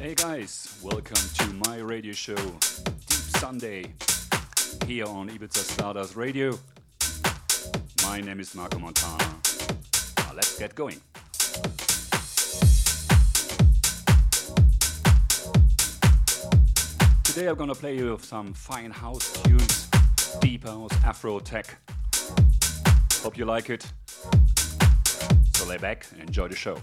Hey guys, welcome to my radio show, Deep Sunday, here on Ibiza Stardust Radio. My name is Marco Montaná. Now let's get going. Today I'm gonna play you some fine house tunes, deep house, Afro tech. Hope you like it. So lay back and enjoy the show.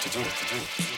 to do, to do.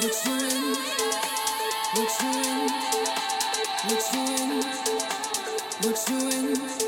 What you in? What you in? What you in?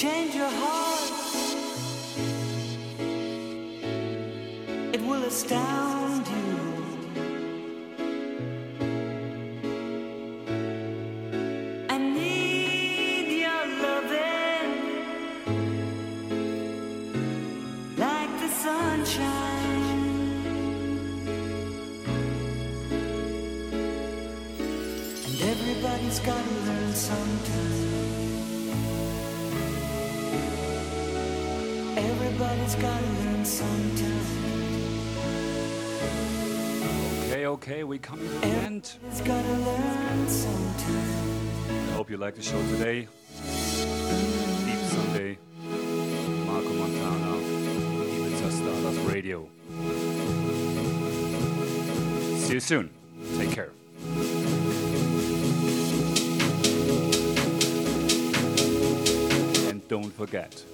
change your heart, it will astound. Okay, okay, we coming to the end. I hope you like the show today. Deep Sunday, Marco Montaná, Ibiza Stardust Radio. See you soon. Take care. And don't forget,